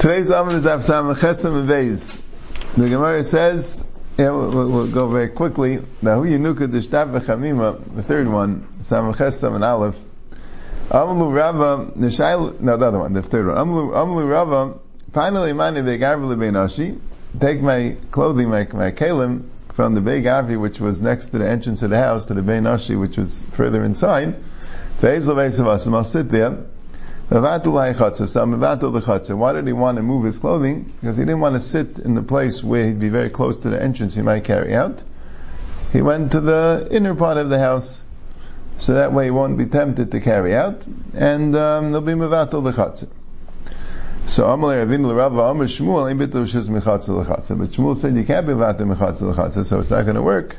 Today's Amr is Daf Sam Chesem Veiz. The Gemara says, yeah, we'll, we'll, go very quickly. Now, Yenuka Dishtav V'Chamima, the third one, Sam Chesem and Aleph. Amlu Rava, the no, the other one, the third one. Amlu, Amlu Rava, finally, mani ve'garvi le'beinashi, take my clothing, my, my kalim, from the Beit Avi, which was next to the entrance of the house, to the Beinashi, which was further inside. Ve'ez le've'ez I'll sit there, why did he want to move his clothing? Because he didn't want to sit in the place where he'd be very close to the entrance he might carry out. He went to the inner part of the house, so that way he won't be tempted to carry out, and um, there'll be mevatel the chatzah. So Amalei Ravin l'Rava Amar Shmuel ain't bitul lechatzel. But Shmuel said you can't be vater mechatzel lechatzel, so it's not going to work.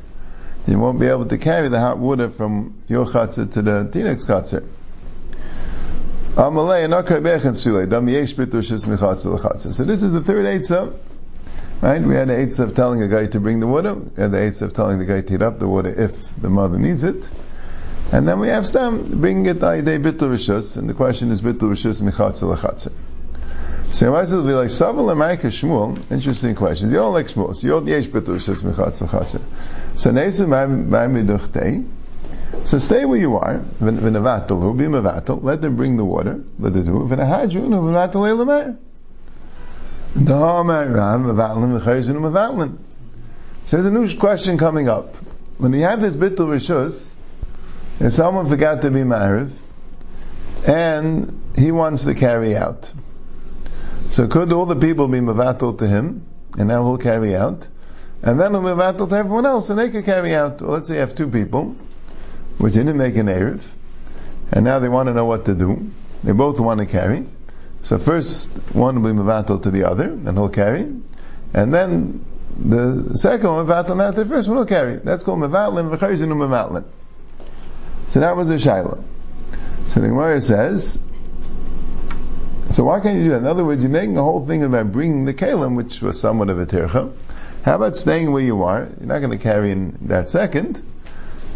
You won't be able to carry the hot water from your chatzah to the tinek's chatzah. So this is the third Eitzah. Right? We had the Eitzah of telling a guy to bring the water, and the Eitzah of telling the guy to heat up the water if the mother needs it. And then we have Stam bringing it day Bittul Rishus, and the question is Bittul Rishus Michatzel Achatzel. So I said, like Saval America Shmuel, interesting question. You don't like Shmuel, so you don't yesh Bittul Rishus Michatzel Achatzel. So Nesu Ma'amiduchtei, so stay where you are. Be. Let them bring the water. Let them do. So there's a new question coming up. When you have this bittul rishus, if someone forgot to be mariv, and he wants to carry out, so could all the people be mavatal to him, and now he'll carry out, and then he'll be mavatal to everyone else, and they can carry out. Well, let's say you have two people, which didn't make an Erev, and now they want to know what to do. They both want to carry. So first one will be Mavatal to the other, and he'll carry. And then the second one, Mavatal not the first one, will carry. That's called Mavatlin, V'charizinu Mavatlin. So that was the Shaila. So the Gemara says, so why can't you do that? In other words, you're making a whole thing about bringing the kalim, which was somewhat of a tircha. How about staying where you are? You're not going to carry in that second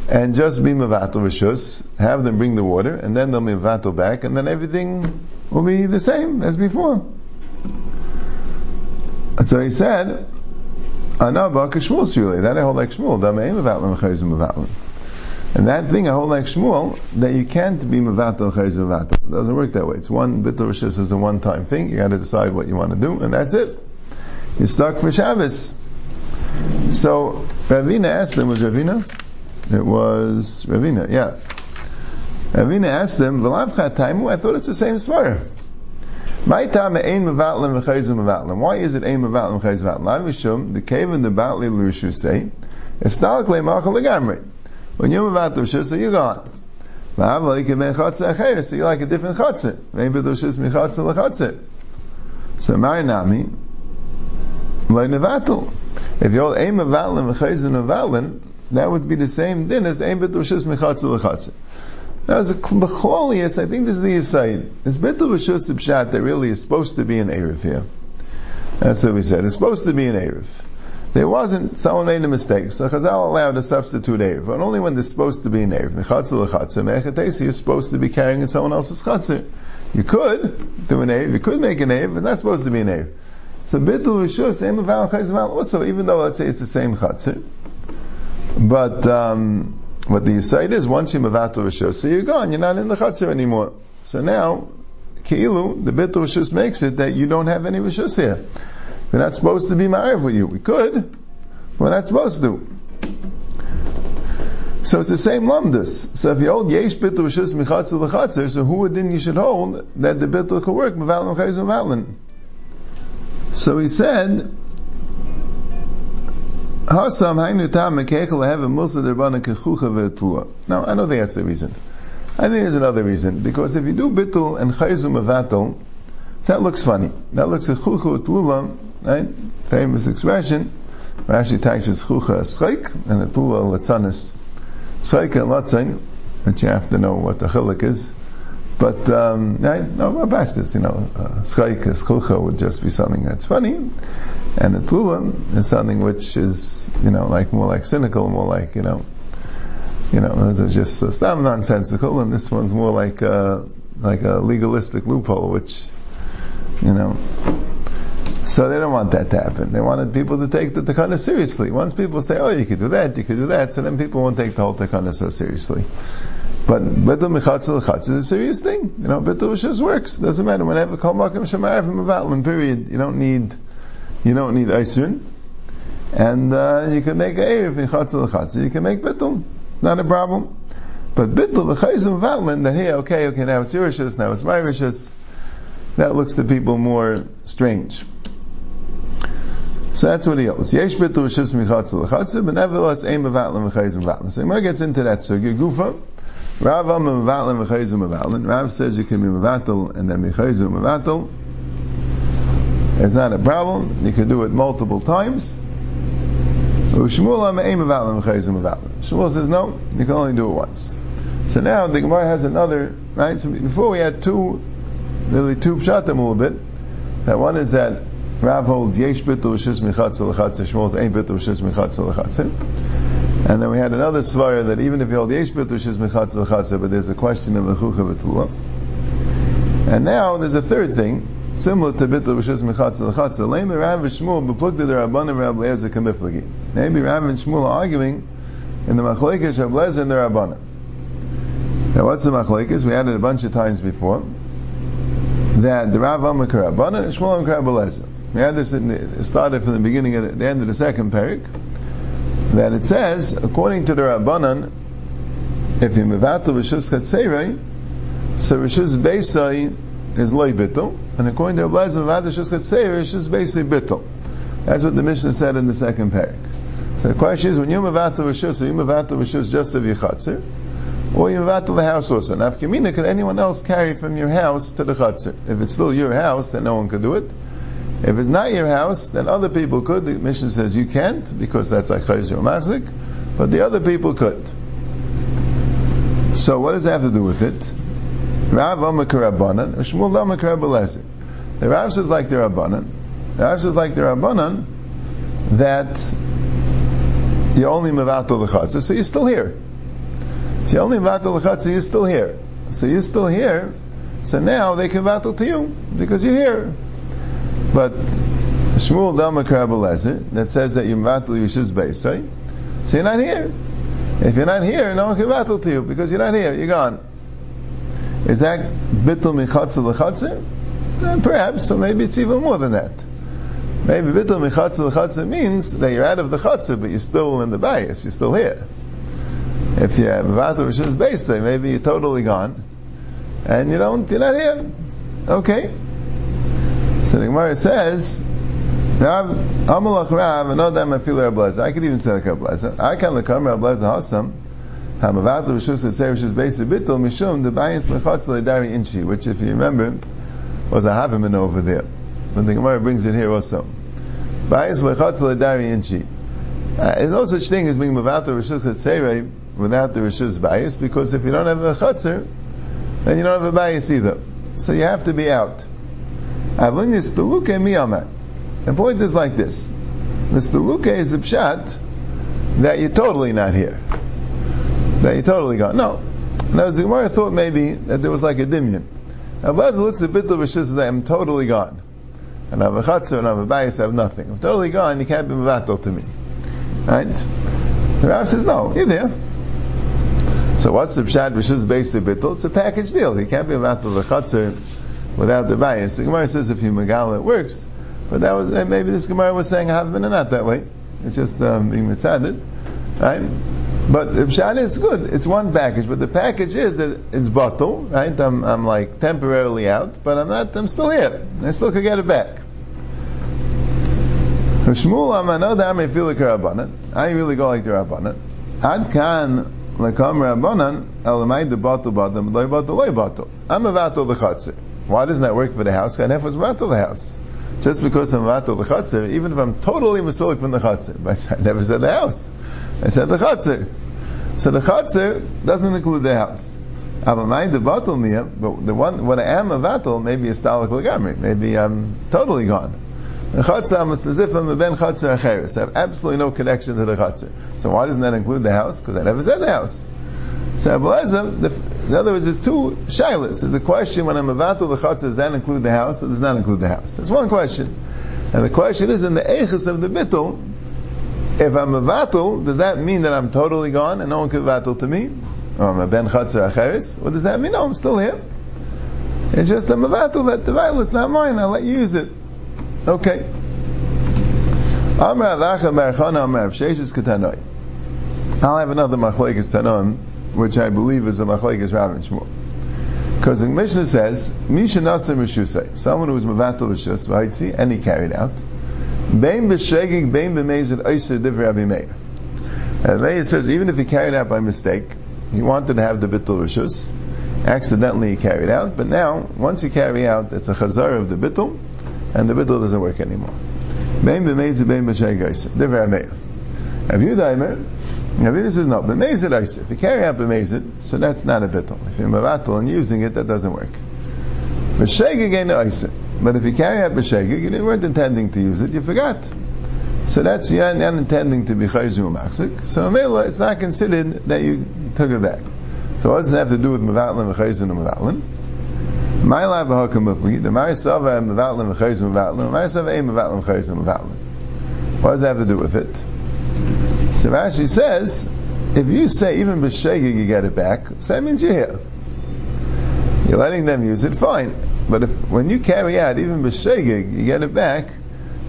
and just be mevatel rishus, have them bring the water, and then they'll be mevatel back, and then everything will be the same as before. So he said, "Anaba kishmul suli." That I hold like Shmuel. Dameim mevatel mechayzim mevatel. And that thing I hold like Shmuel that you can't be mevatel chayzim. It doesn't work that way. It's one bit of rishus is a one-time thing. You got to decide what you want to do, and that's it. You're stuck for Shabbos. So Ravina asked them, was Ravina? It was Ravina, yeah. Ravina asked them, V'lavchat taimu, I thought it's the same svara. My time ein mevatlim v'chayzim mevatlim. Why is it ein mevatlim v'chayzim mevatlim? Lav mishum, the cave in the batli l'rishu say, estalik le'machal legamri. When you're mevatlim shus, you're gone. V'av like ben chatzah acher, so you like a different chatzah. Ve'in b'du shus michatzah l'chatzah. So marinami, loy nevatel. If you're ein mevatlim v'chayzim mevatlim, that would be the same din as Ein Betushis Mechatzu Lechatzu. Now, as a Becholius, I think this is the Yisaid. It's Betul Rishus Pshat that really is supposed to be an Erev here. That's what we said. It's supposed to be an Erev. There wasn't, someone made a mistake. So Chazal allowed to substitute Erev, but only when there's supposed to be an Erev. Mechatzu Lechatzu, Mechatesi, you're supposed to be carrying in someone else's Chatzu. You could do an Erev, you could make an Erev, but not supposed to be an Erev. So Betul Rishus, Ein Meval Chayz also, even though let's say it's the same Chatzu, but um, what the Yisaid is, once you mavato so you're gone, you're not in the chatzir anymore. So now, ki'ilu, the bit rishos makes it that you don't have any rishos here. We're not supposed to be ma'ariv with you. We could, we're not supposed to. So it's the same lumdus. So if you hold yesh bit rishos michatzir lechatzir, so who would then you should hold that the bit could work mevalin chayz So he said, Now, I know that's the reason. I think there's another reason. Because if you do bittul and chayzu mevatel, that looks funny. That looks a chucha utula, right? Famous expression. Rashi taxes chucha schreik, and a tula latzanis. Schreik and latzain, that you have to know what the chilik is. But, um, right? No, about this, you know, uh, schreik, would just be something that's funny. And the Tula is something which is, you know, like more like cynical, more like, you know, you know, it's just uh, stam nonsensical, and this one's more like a, like a legalistic loophole, which, you know, So they don't want that to happen. They wanted people to take the takana seriously. Once people say, oh, you could do that, you could do that, so then people won't take the whole takana so seriously. But betul mechatzel lechatz is a serious thing. You know, betul just works. Doesn't matter. Whenever kol makom shemarav from period. You don't need, you don't need Eisrin. And, uh, you can make erev mechatzel lechatz. You can make betul. Not a problem. But bittul v'chayzim vatlin, that hey, okay, okay, now it's Yerishus, now it's my Rishus. That looks to people more strange. So that's what he holds. Yesh bitu rishus michatzel lechatzel, but nevertheless, aim mevatlim v'chayzim vatlin. So Gemara gets into that sugya. Gufa, Rav am mevatlim v'chayzim mevatlin. Rav says you can be mevatel and then mechayzim mevatel. It's not a problem. You can do it multiple times. Shmuel says no, you can only do it once. So now the Gemara has another, right? So before we had two, nearly two pshatim a little bit. That one is that Rav holds yesh bitul shis michatzel lechatzel. Shmuel's ain't bitul shis michatzel lechatzel. And then we had another svara that even if you hold yesh bitul shis michatzel lechatzel, but there's a question of a chucha. And now there's a third thing, similar to bitul shis michatzel lechatzel. Lame Rav v'Shmuel b'plukta the Rabbanim Rav Lezer kamiflagi. Maybe Rav and Shmuel are arguing in the machlekes Rav Lezer and the Rabbanim. Now what's the machlekes? We had it a bunch of times before. That the Rav Amakar Rabbanim and Shmuel Amakar Lezer. We had this in the, started from the beginning of the, the end of the second parak. That it says, according to the Rabbanan, if you to Rishus Chatzerei, so Rishus Beisai is loy bittul, and according to Rabbi Lezer, Rishus Chatzerei, Rishus Beisai bittul. That's what the Mishnah said in the second parak. So the question is, when you to Rishus, are you to Rishus just of Yichatzer, or you to the house also? Now, if you mean could anyone else carry from your house to the Chatzir? If it's still your house, then no one could do it. If it's not your house, then other people could. The mission says you can't because that's like chayzer machzik, but the other people could. So what does that have to do with it? Rav Amakarabanan, Shmuel Amakarabalezi. The Rav says like the Rabbanan. The Rav says like the Rabbanan that you only mevatel lechatzer, so you're still here. If you only mevatel lechatzer, you're still here. So you're still here. So now they can mevatel to you because you're here. But Shmuel Dama Karabalezer that says that you're matul Yishus Beisai, so you're not here. If you're not here, no one can matul to you because you're not here. You're gone. Is that bittul michatzel lechatzer? Perhaps, so maybe it's even more than that. Maybe bittul michatzel lechatzer means that you're out of the chatzah, but you're still in the bias. You're still here. If you have matul Yishus Beisai, maybe you're totally gone, and you don't. You're not here. Okay. So the Gemara says, Rav, Amalach Rav, and Odam Afil Rav I could even say like Rav Blazer. I can look Rav Blazer Hasam, Hamavato Rishus Etzer Rishus Beis Bittul Mishum, the Bayis Mechatz Leidari Inchi, which if you remember, was a Haviman over there. But the Gemara brings it here also. Bayis Mechatz Leidari Inchi. Uh, there's no such thing as being Mavato Rishus Etzer without the Rishus Bayis, because if you don't have a Chatzir, then you don't have a Bayis either. So you have to be out. The point is like this. The Staluke is a pshat that you're totally not here. That you're totally gone. No. Now, the Gemara thought maybe that there was like a dimyan. Now, Baz looks a bit of a shis that I'm totally gone. And I have a chatzah and I have a bias, I have nothing. I'm totally gone, you can't be mevatel to me. Right? The Rav says, no, you're there. So what's the pshat which is based bittul? It's a package deal. He can't be mevatel the chatzah without the bias. The Gemara says if you megala it works, but that was maybe this Gemara was saying have been not that way. It's just um, being mitzaded, right? But pshat is good. It's one package, but the package is that it's bottle, right? I'm, I'm like temporarily out, but I'm not. I'm still here. I still could get it back. Shmuel Amano Dami feel like Rabbanan. I really go like the Rabbanan. Ad kan lekam Rabbanan elamai the bottle bottle loy bottle loy bottle. I'm about the chatzir. Why doesn't that work for the house? Because I never was matal the house. Just because I'm matal the chatzir, even if I'm totally masulik from the chatzir, but I never said the house. I said the chatzir. So the chatzir doesn't include the house. I'm a mind of batal miyah, but the one when I am a vatal, maybe a stalik legamri, maybe I'm totally gone. The chatzah, I'm as if I'm a ben chatzir acheres. I have absolutely no connection to the chatzir. So why doesn't that include the house? Because I never said the house. So Abelazar, in other words, there's two shilas. There's a question when I'm about to the chatzah, does that include the house or does not include the house? That's one question. And the question is, in the echus of the bittul, if I'm a vatal, does that mean that I'm totally gone and no one can vatal to me? Or I'm a ben chatzar acheres? What does that mean? No, I'm still here. It's just I'm a vatal that the vital is not mine. I'll let you use it. Okay. I'll have another machlekes tanon, which I believe is a machlekes Rav and Shmuel. Because the Mishnah says, Misha Nasa Mishusay, someone who was Mavatal Rishus, Vaitzi, and he carried out. Bein b'shegig, bein b'mezid, oiser divrei Rabbi Meir. And says, even if he carried out by mistake, he wanted to have the bittul rishus, accidentally he carried out, but now, once you carry out, it's a chazar of the bittul, and the bittul doesn't work anymore. Bein b'mezid, bein divrei Rabbi Meir. Have you daimer? Rabbi says no. B'mezid oiser. If you carry out b'mezid, so that's not a bittul. If you're mavatal and using it, that doesn't work. B'shegig ain't oiser. But if you carry out b'shegig, you weren't intending to use it, you forgot. So that's you're not intending to be chayzu maksik. So Mela, it's not considered that you took it back. So what does it have to do with mevatlin v'chayzu and mevatlin? My lab b'hakam b'fli, the marisava and mevatlin v'chayzu mevatlin, marisava ain't mevatlin v'chayzu mevatlin. What does that have to do with it? So Rashi says, if you say even b'shegig you get it back, so that means you're here. You're letting them use it, fine. But if when you carry out even b'shegig, you get it back,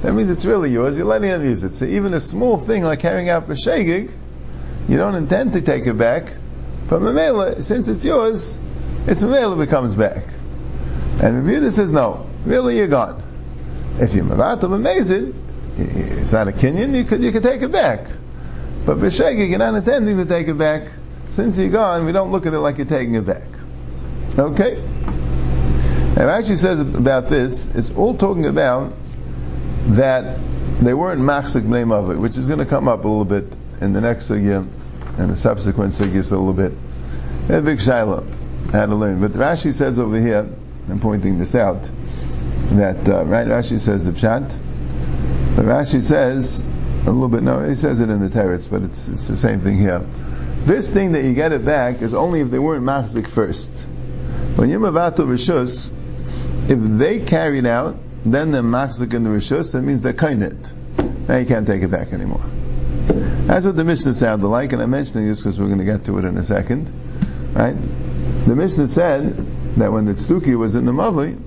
that means it's really yours. You're letting them use it. So even a small thing like carrying out b'shegig, you don't intend to take it back. But Mamela, since it's yours, it's Mamela comes back. And Rabbi says, no, really you're gone. If you're Mavatal amazing, it's not a Kenyan, you could, you could take it back. But b'shegig, you're not intending to take it back. Since you're gone, we don't look at it like you're taking it back. Okay? And actually says about this, it's all talking about that they weren't machzik bnei it, which is going to come up a little bit in the next sugya and the subsequent sugyas a little bit. A big shiloh how to learn. But Rashi says over here, I'm pointing this out, that uh, right, Rashi says the pshat, Rashi says a little bit. No, he says it in the teretz, but it's it's the same thing here. This thing that you get it back is only if they weren't machzik first. When you're mavato rishus, if they carried out, then they're machzik in the rishus. That means they're kainit. Now you can't take it back anymore. That's what the Mishnah sounded like, and I'm mentioning this because we're going to get to it in a second. Right? The Mishnah said that when the tztuki was in the mavli,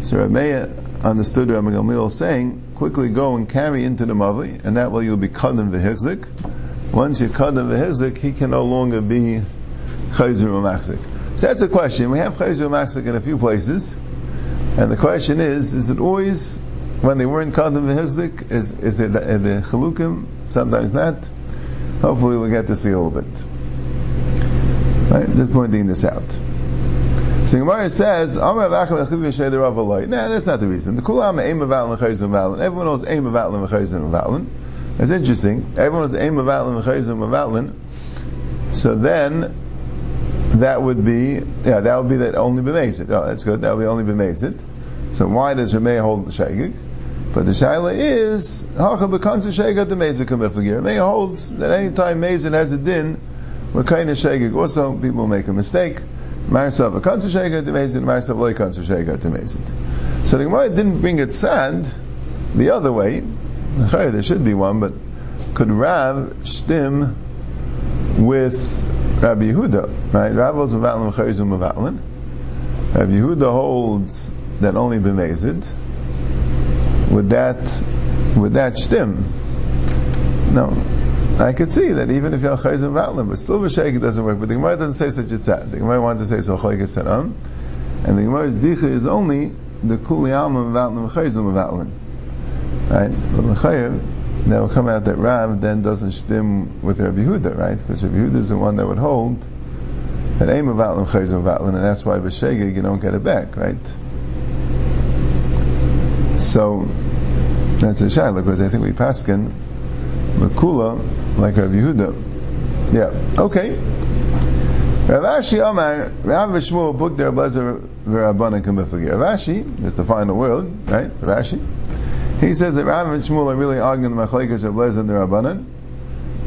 so Rameya understood Rabbi Gamliel saying, quickly go and carry into the mavli, and that way you'll be kadam v'hechzik. Once you're kadam v'hechzik, he can no longer be chayzer u'machzik. So that's a question. We have chayzer u'machzik in a few places, and the question is, is it always when they weren't kadam v'hechzik? Is, is it the, the chalukim? Sometimes not. Hopefully we'll get to see a little bit. Right? Just pointing this out. So Gemara says, Amar Avachim Echiv Yeshay the Rav Nah, that's not the reason. The Kulam Aim of Atlin Chayzim Atlin. Everyone knows Aim of Atlin Chayzim Atlin. That's interesting. Everyone knows Aim of Atlin Chayzim Atlin. So then, that would be, yeah, that would be that only b'mezid. Oh, that's good. That would be only b'mezid. So why does Rameh hold the Shagig? But the shaila is hacha bekanza shega the mezid kamifligir. Rameh holds that any time mezid has a din, of shagig. Also, people make a mistake. Marsav a kanzer shega demezid, Marsav loy kanzer shega demezid. So the Gemara didn't bring it sand the other way. There should be one, but could Rav stim with Rabbi Yehuda? Right? Rav was mevatlin v'chayzum mevatlin. Rabbi Yehuda holds that only b'mezid. Would that would that stim? No. I could see that even if you're chayzim vatlim, but still b'sheik it doesn't work. But the Gemara doesn't say such a tzad. The Gemara wanted to say so chayik saram, and the Gemara's dicha is only the kuli alma vatlim chayzim vatlim. Right? Well, the that will come out that Rav then doesn't stim with Rabbi Yehuda, right? Because Rabbi Yehuda is the one that would hold that aim of vatlim chayzim vatlim, and that's why b'sheik you don't get it back, right? So that's a shayla because I think we paskin Makula like Rav Yehuda. Yeah. Okay. Rav Ashi Amar, Rav Shmuel book there Blazer Rabbanan Kamifagi. Rav Ashi is the final word, right? Rav Ashi. He says that Rav and Shmuel are really arguing the Machlekes of Blazer and the Rabbanan,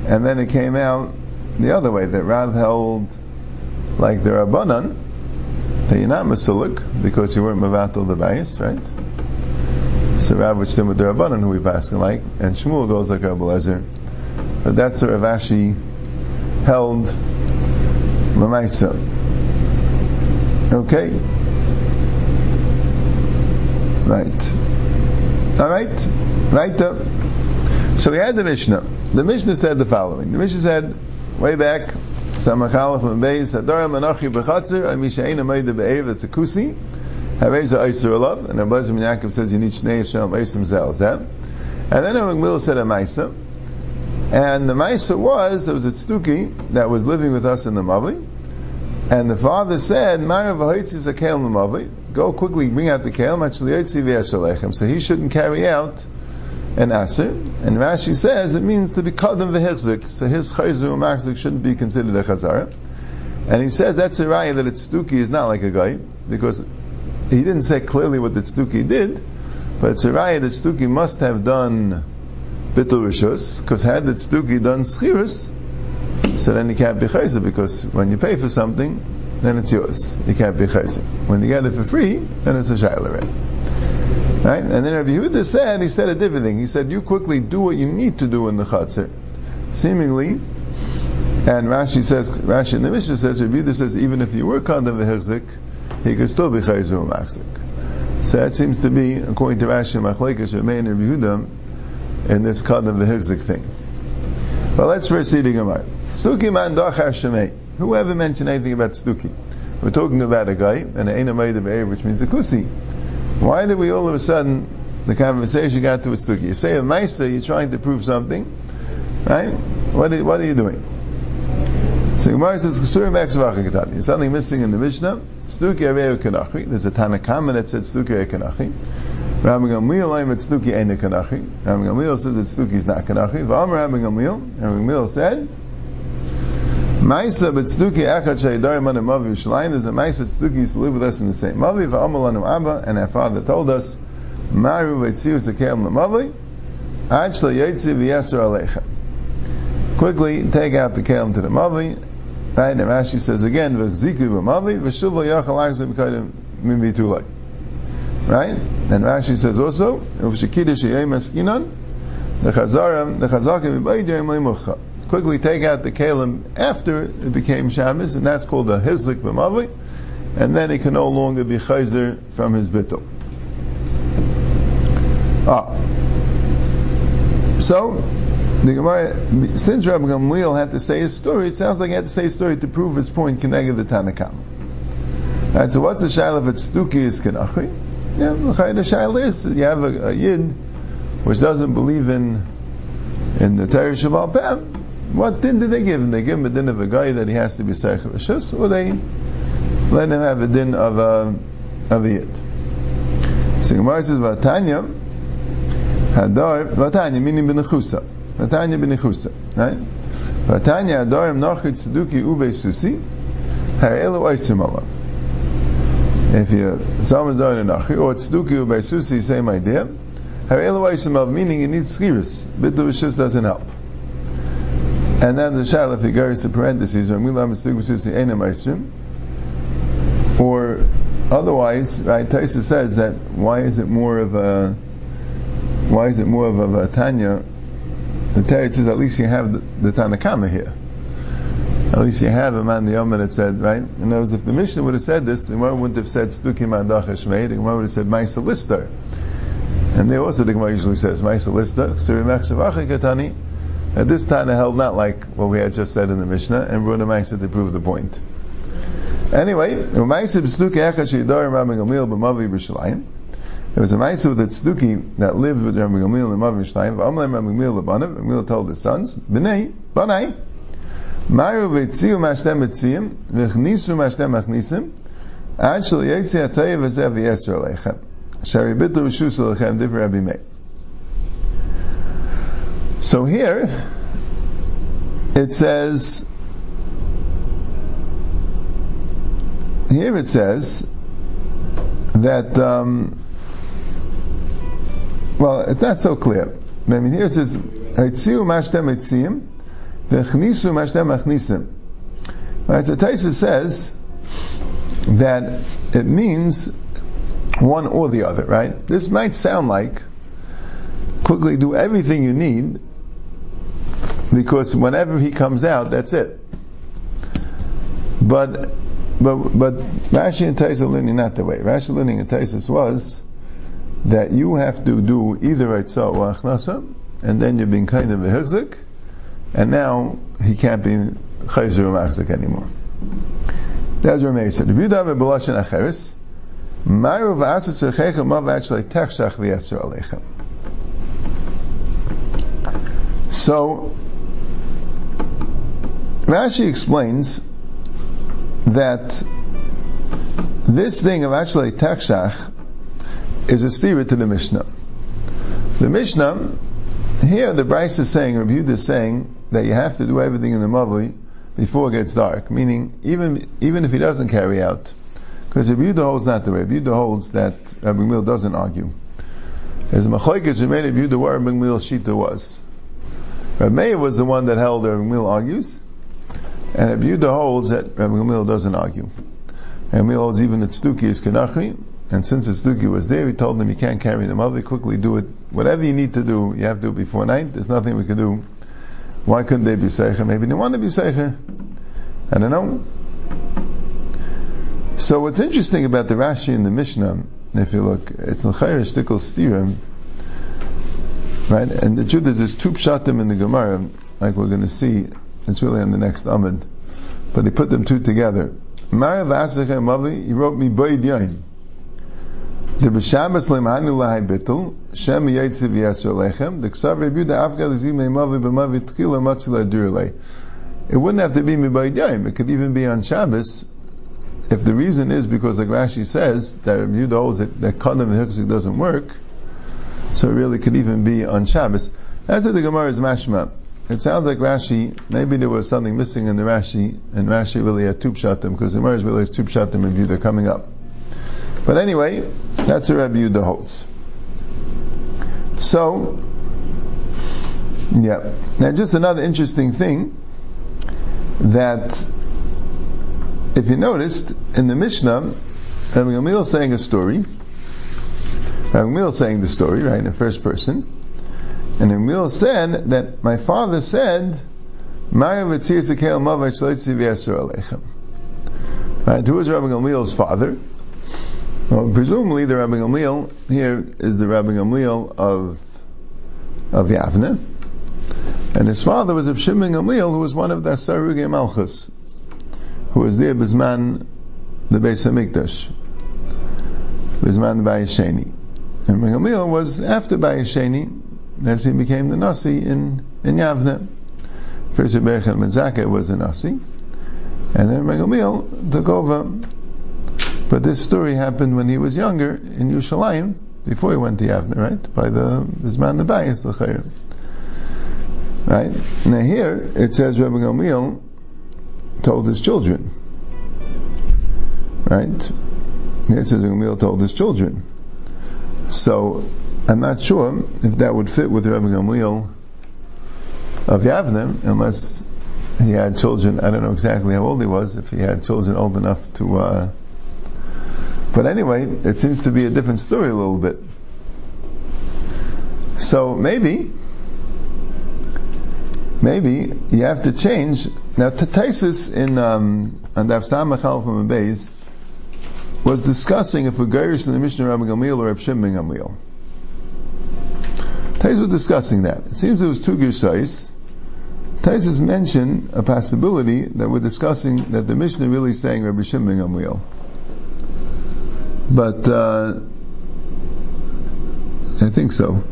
and then it came out the other way that Rav held like the Rabbanan that you're not Masulik because you weren't Mavatal the bias, right? So Rav would stem with the Rabbanan who we pass like, and Shmuel goes like Rabbi Lezer. But that's what Rav Ashi held Lamaisa. Okay? Right. Alright? Right up. So we had the Mishnah. The Mishnah said the following. The Mishnah said, way back, Samachalaf and Beis, Hadar Manachi Bechatzer, Amisha Eina Meida Be'ev, that's a kusi. Haveza Eiser Olav, and Rabbi Zim Yaakov says you need Shnei Yisrael Eisim Zel Zeh. And then Rabbi Mil said a Maisa. And the Maisa was, there was a Tztuki that was living with us in the Mavli. And the father said. Go quickly bring out the v'yashalechem. So he shouldn't carry out an Aser. And Rashi says it means to be Kadam v'hechzik. So his Chayzu Machzik shouldn't be considered a Chazara. And he says that's a raya that it's Tztuki is not like a guy, because he didn't say clearly what the Tztuki did, but it's a raya that Tztuki must have done Bittul Rishus, because had the Tztuki done Schirus, so then he can't be Chayzer, because when you pay for something, then it's yours. You can't be Chayzer. When you get it for free, then it's a Shaila Right? And then Rabbi Yehuda said, he said a different thing. He said, you quickly do what you need to do in the Chatzir. Seemingly, and Rashi says, Rashi in the Mishnah says, Rabbi Yehuda says, even if you were Kandam V'Hechzik, he could still be chayzu machzik. So that seems to be, according to Rashi Machlekes, Remain and Yehuda, in this kadam v'hirzik thing. But let's see the Gemara. Stuki man dachar shemei. Who ever mentioned anything about Stuki? We're talking about a guy, and an Eina of which means a Kusi. Why did we all of a sudden, the conversation got to a Stuki? You say a Maisa, you're trying to prove something, right? What are, what are you doing? So Gemara says, "Ksurim Eksvachin Ketani." There's something missing in the Mishnah. Stuki Kenachi. There's a Tanakama that said Stuki Kenachi. Rabbi Gamliel Aim it's Stuki Eine Kenachi. Rabbi Gamliel says that Stuki is not Kenachi. V'Amar Rabbi Gamliel. Rabbi Gamliel said, Maisa but Stuki Echad Sheidar Man Mavi Yushalayim. There's a Maisa Stuki used to live with us in the same Mavi. V'Amar Lanu Abba and our father told us, Maru V'Tziu Sekeim Lamavi. Ad Shla Yetzi V'Yasser Aleichem. Quickly take out the kelim to the mavi, Right? And Rashi says again, "V'ziku b'mavi v'shuv yachal achzim b'kayim mivitulay." Right? And Rashi says also, "V'shekidish yemes inan the the chazakim v'baydim leimucha." Quickly take out the kalim after it became Shabbos, and that's called a hizlik b'mavi, and then he can no longer be chayzer from his bittul. Ah. So, the Gemara, since Rabbi Gamliel had to say his story, it sounds like he had to say his story to prove his point connected the Tanakam. Right, so what's the shaila if it's stuki is kenachi? Yeah, the shaila is you have a, a, yid which doesn't believe in in the Torah Shabbat Pem. What din did they give him? They give him a din of a guy that he has to be Seich Rishus, or they let him have a din of a of a yid. So Gemara says Vatanya Hadar Vatanya meaning Benechusa. Vatanya b'nechusa, right? Vatanya adorim nochit tzeduki ube susi, ha'elu oisim. If you, someone's doing a nachi, or tzeduki by susi, same idea. Ha'elu oisim alav, meaning you need skiris. Bitu just doesn't help. And then the shal, if you go to parentheses, or milam susi oisim, or otherwise, right, Taisa says that why is it more of a, why is it more of a Vatanya the Teretz says at least you have the, the Tanakama here. At least you have a man the Yom that said, right? In other words, if the Mishnah would have said this, the Gemara wouldn't have said Stuki Mandach Hashmei, the Gemara would have said Maisa Lister. And there also the Gemara usually says Maisa Lister, Suri Machshavach Katani. At this time it held not like what we had just said in the Mishnah, and Runa Maisa to prove the point. Anyway. There was a Maisa with a Tzduki that lived with Rabbi Gamliel and Mav Mishnayim. V'amlem Rabbi. Gamliel told his sons, B'nei, B'nai, Maru v'etziu mashtem v'chnisu mashtem achnisim, ad yetzi atoye div Rabbi. So here, it says, here it says that um, well, it's not so clear. I mean, here it says, "Haitziu mashtem etzim, v'chnisu mashtem achnisim." Right, so Taisa says that it means one or the other, right? This might sound like quickly do everything you need because whenever he comes out, that's it. But but but Rashi and Taisa learning not the way. Rashi learning and Taisa was that you have to do either Eitzah or Achnasa, and then you're being kind of a Hirzik, and now he can't be Chayzer Machzik anymore. That's what Rameir said. If you have a Belashin Acheris, Maru v'asat tzerchecha mav actually techshach v'yetzer aleichem. So, Rashi explains that this thing of actually takshach is a stira to the Mishnah. The Mishnah, here the Bryce is saying, Yehuda is saying, that you have to do everything in the Mavli before it gets dark. Meaning, even even if he doesn't carry out, because Rabbi Yehuda holds not the way. Rabbi Yehuda holds that Rabbi Gamliel doesn't argue. As Machlekes made Rabbi Yehuda what Rabbi Gamliel Shita was. Rabbi Meir was the one that held Rabbi Gamliel argues, and Rabbi Yehuda holds that Rabbi doesn't argue. Rabbi Gamliel holds even that Stuki is Kenachri, and since the Stuki was there, he told them you can't carry them over, quickly do it. Whatever you need to do, you have to do it before night. There's nothing we can do. Why couldn't they be Seicher? Maybe they want to be Seicher. I don't know. So what's interesting about the Rashi and the Mishnah, if you look, it's L'chayr Shtikl Stirim, right? And the truth is, there's two pshatim in the Gemara, like we're going to see. It's really on the next Amid, but he put them two together. Marav Asachem Mavi, he wrote me Boyd Yain. The lemanu shem lechem, the ksav. It wouldn't have to be mibayid yaim. It could even be on Shabbos, if the reason is because, like Rashi says, that Rabbi holds that, that Kadam and doesn't work, so it really could even be on Shabbos. That's what the Gemara is mashma. It sounds like Rashi, maybe there was something missing in the Rashi, and Rashi really had two pshatim, because the Gemara really has in view, they're coming up. But anyway, that's what Rabbi Yehuda holds. So, yeah. Now just another interesting thing, that if you noticed, in the Mishnah, Rabbi Gamliel saying a story. Rabbi Gamliel saying the story, right, in the first person. And Rabbi Gamliel said that my father said, Right, who is Rabbi father? Well, presumably the Rabbi Gamliel here is the Rabbi Gamliel of of Yavne, and his father was of Shimon Gamliel, who was one of the Sarugi Malchus, who was there Bisman the Beis Hamikdash, Bisman Bayesheni. And Gamliel was after Bayesheni, as he became the Nasi in, in Yavne. First Rebbe Menzaka was the Nasi, and then Gamliel took over. But this story happened when he was younger in Yerushalayim, before he went to Yavne, right? By the Bisman the Bayis, Chayr. Right? Now here, it says Rabbi Gamliel told his children. Right? Here it says Gamliel told his children. So, I'm not sure if that would fit with Rabbi Gamliel of Yavne, unless he had children, I don't know exactly how old he was, if he had children old enough to, uh, but anyway, it seems to be a different story a little bit. So maybe maybe you have to change. Now, Taisus in um, on Samachal from Beis was discussing if a Gairis in the Mishnah Rabbi Gamliel or Reb Shimon Gamliel. Taisus was discussing that. It seems there was two Girsais. Taisus mentioned a possibility that we're discussing that the Mishnah really saying Rabbi Shimon Gamliel. But uh, I think so.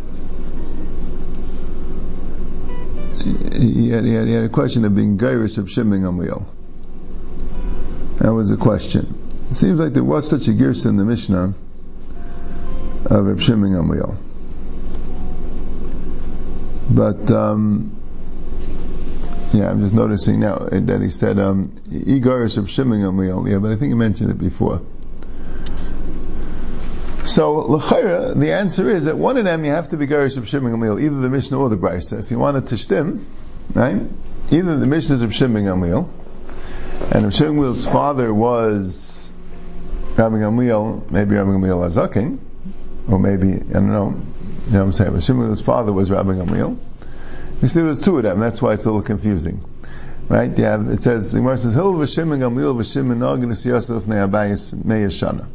he had, he had, he had a question of being Gairis of Shimon Gamliel. That was a question. It seems like there was such a Girsa in the Mishnah of Reb Shimon Gamliel. But, um, yeah, I'm just noticing now that he said, um, Igaris of Shimon Gamliel. Yeah, but I think he mentioned it before. So l'chayra, the answer is that one of them you have to be garish of Shimon Gamliel, either the Mishnah or the Brisa. If you wanted to shtim, right? Either the Mishnah is of Shimon Gamliel, and if Shimon Gamliel's father was Rabbi Gamliel, maybe Rabbi Gamliel Azakin, or maybe I don't know, You know what I'm saying? Rabbi Shimon's father was Rabbi Gamliel. You see, there was two of them. That's why it's a little confusing. Right? You it says, Gemara says, Hil v'shimon Gamliel v'shimon Nogin Yosef ne'abayis me'yashana.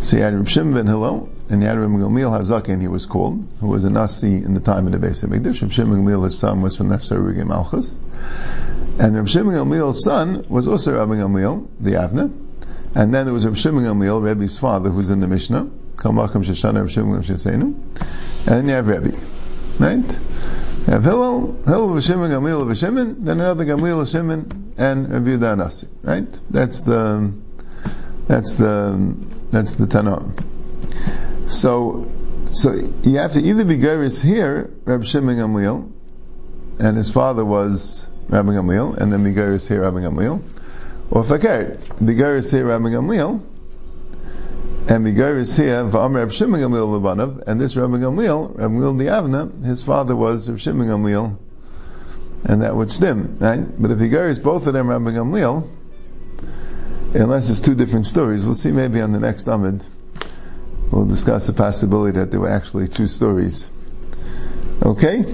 So you had Reb Shimon ben Hillel, and you had Reb Gamliel Hazakin, he was called, who was a Nasi in the time of the Beis HaMikdash. Reb Shimon Gamliel, his son, was from Nesar Rugi Malchus. And Reb Shimon Gamliel's son was also Rabbi Gamliel, the Avna. And then there was Reb Shimon Gamliel, Rebbe's father, who's in the Mishnah. Kamakam Sheshana Reb Shimon Shesenu. And then you have Rebbe. Right? You have Hillel, Hillel V'Shimon Gamliel V'Shimon, then another Gamliel V'Shimon, and Rabbi Yehuda Nasi. Right? That's the, that's the, that's the Tanam. So, so you have to either be Geris here, Rabbi Shimon Gamliel, and his father was Rabbi Gamliel, and then be Geris here, Rabbi Gamliel, or Fakir, be Geris here, Rabbi Gamliel, and the Geris here, V'am Rabbi Shimon Gamliel and this Rabbi Gamliel, Rabbi Gamliel the Avna, his father was Rabbi Shimon Gamliel, and that would stem, right? But if he Geris both of them Rabbi Gamliel, unless it's two different stories. We'll see maybe on the next Amid. We'll discuss the possibility that there were actually two stories. Okay?